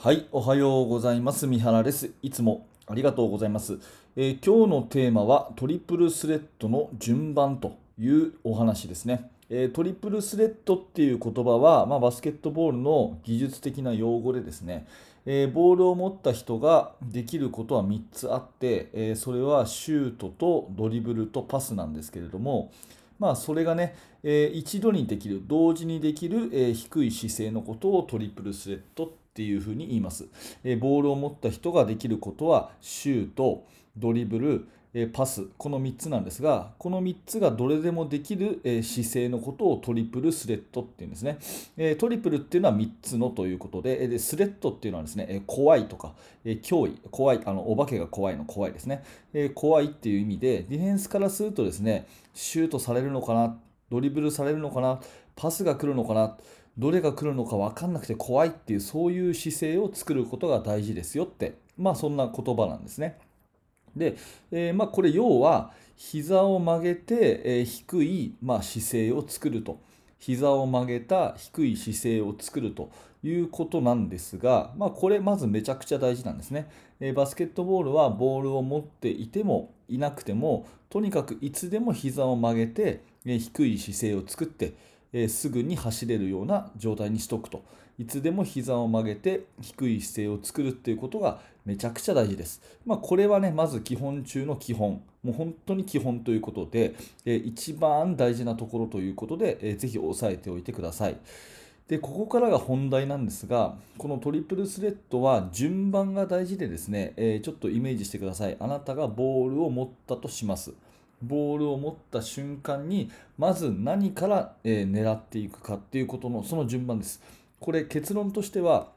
はい、おはようございます。三原です。いつもありがとうございます。えー今日のテーマはトリプルスレッドの順番というお話ですね。えートリプルスレッドっていう言葉は、まあ、バスケットボールの技術的な用語でですね、えーボールを持った人ができることは3つあって、えーそれはシュートとドリブルとパスなんですけれども、まあ、それがね、えー一度にできる、同時にできる、えー低い姿勢のことをトリプルスレッドっていうふうに言います。えーボールを持った人ができることは、シュート、ドリブル、パス、この3つなんですが、この3つがどれでもできる、え姿勢のことをトリプルスレッドっていうんですね。えトリプルっていうのは3つのということで、でスレッドっていうのはですね、え怖いとか、え脅威、怖い、あのお化けが怖いの怖いですね、え怖いっていう意味で、ディフェンスからするとですね、シュートされるのかな、ドリブルされるのかな、パスが来るのかな、どれが来るのか分かんなくて怖いっていう、そういう姿勢を作ることが大事ですよって、まあそんな言葉なんですね。で、えーまあ、これ要は膝を曲げて、えー低い、まあ、姿勢を作ると。膝を曲げた低い姿勢を作るということなんですが、まあ、これまずめちゃくちゃ大事なんですね、えーバスケットボールはボールを持っていてもいなくてもとにかくいつでも膝を曲げて、え低い姿勢を作って、えすぐに走れるような状態にしとくといつでも膝を曲げて低い姿勢を作るっていうことがめちゃくちゃ大事です。まあ、これはね、まず基本中の基本、もう本当に基本ということで、えー一番大事なところということで、えーぜひ押さえておいてください。で、ここからが本題なんですが、このトリプルスレッドは順番が大事でですね、えーちょっとイメージしてください。あなたがボールを持ったとします。ボールを持った瞬間に、まず何から、え狙っていくかっていうことのその順番です。これ結論としては、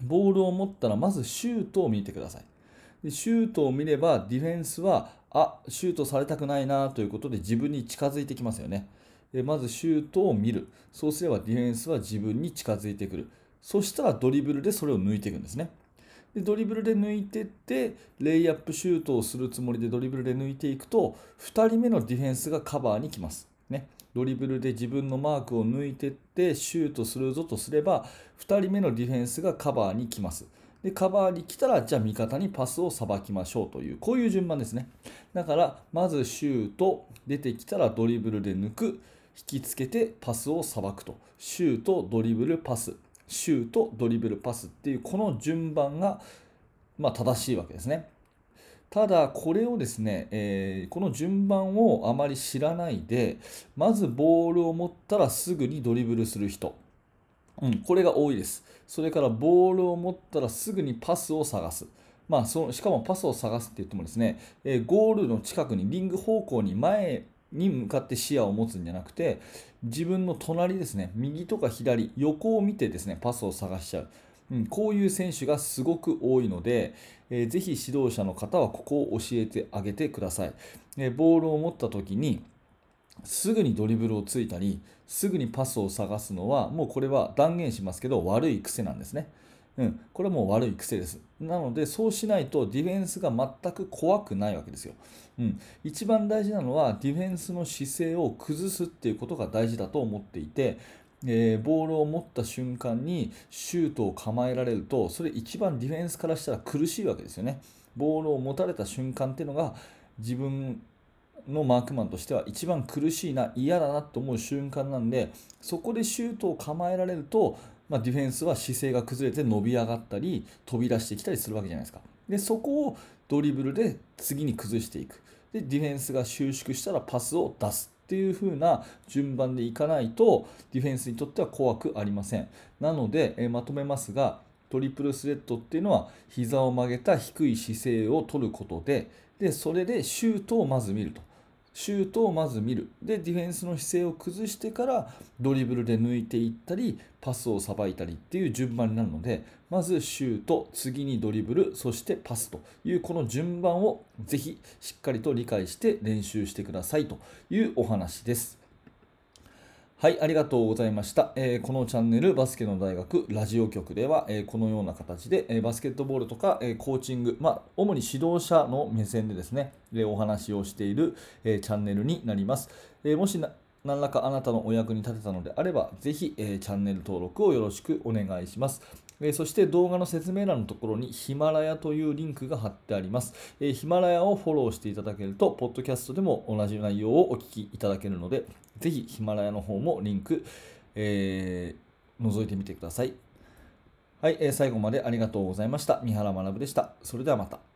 ボールを持ったらまずシュートを見てください。でシュートを見ればディフェンスは、あシュートされたくないなということで自分に近づいてきますよね。でまずシュートを見る。そうすればディフェンスは自分に近づいてくる。そしたらドリブルでそれを抜いていくんですね。でドリブルで抜いてってレイアップシュートをするつもりでドリブルで抜いていくと2人目のディフェンスがカバーに来ます。ね、ドリブルで自分のマークを抜いてってシュートするぞとすれば2人目のディフェンスがカバーに来ます。でカバーに来たらじゃあ味方にパスをさばきましょうというこういう順番ですね。だからまずシュート出てきたらドリブルで抜く引きつけてパスをさばくとシュートドリブルパスシュートドリブルパスっていうこの順番がま正しいわけですね。ただこれをですね、えーこの順番をあまり知らないでまずボールを持ったらすぐにドリブルする人、うん、これが多いです。それからボールを持ったらすぐにパスを探す。まあ、そのしかもパスを探すって言ってもですね、えーゴールの近くにリング方向に前に向かって視野を持つんじゃなくて自分の隣ですね右とか左横を見てですねパスを探しちゃう、うん、こういう選手がすごく多いので、えーぜひ指導者の方はここを教えてあげてください、えーボールを持った時にすぐにドリブルをついたりすぐにパスを探すのはもうこれは断言しますけど悪い癖なんですね、うん、これはもう悪い癖です。なのでそうしないとディフェンスが全く怖くないわけですよ、うん、一番大事なのはディフェンスの姿勢を崩すっていうことが大事だと思っていてえーボールを持った瞬間にシュートを構えられるとそれ一番ディフェンスからしたら苦しいわけですよね。ボールを持たれた瞬間っていうのが自分のマークマンとしては一番苦しいな嫌だなと思う瞬間なんでそこでシュートを構えられると、まあ、ディフェンスは姿勢が崩れて伸び上がったり飛び出してきたりするわけじゃないですか。でそこをドリブルで次に崩していく。でディフェンスが収縮したらパスを出すっていう風な順番でいかないとディフェンスにとっては怖くありません。なので、えまとめますがトリプルスレッドっていうのは膝を曲げた低い姿勢を取ることででそれでシュートをまず見ると。シュートをまず見るでディフェンスの姿勢を崩してからドリブルで抜いていったりパスをさばいたりっていう順番になるのでまずシュート次にドリブルそしてパスというこの順番をぜひしっかりと理解して練習してくださいというお話です。はい、ありがとうございました。えーこのチャンネルバスケの大学ラジオ局では、えーこのような形で、えーバスケットボールとか、えコーチング、まあ、主に指導者の目線でですね、えーお話をしている、えチャンネルになります。えもし何らかあなたのお役に立てたのであれば、ぜひ、えチャンネル登録をよろしくお願いします。えそして動画の説明欄のところにヒマラヤというリンクが貼ってあります。えヒマラヤをフォローしていただけると、ポッドキャストでも同じ内容をお聞きいただけるので、ぜひヒマラヤの方もリンク、えー、覗いてみてください。はい、えー、最後までありがとうございました。三原学でした。それではまた。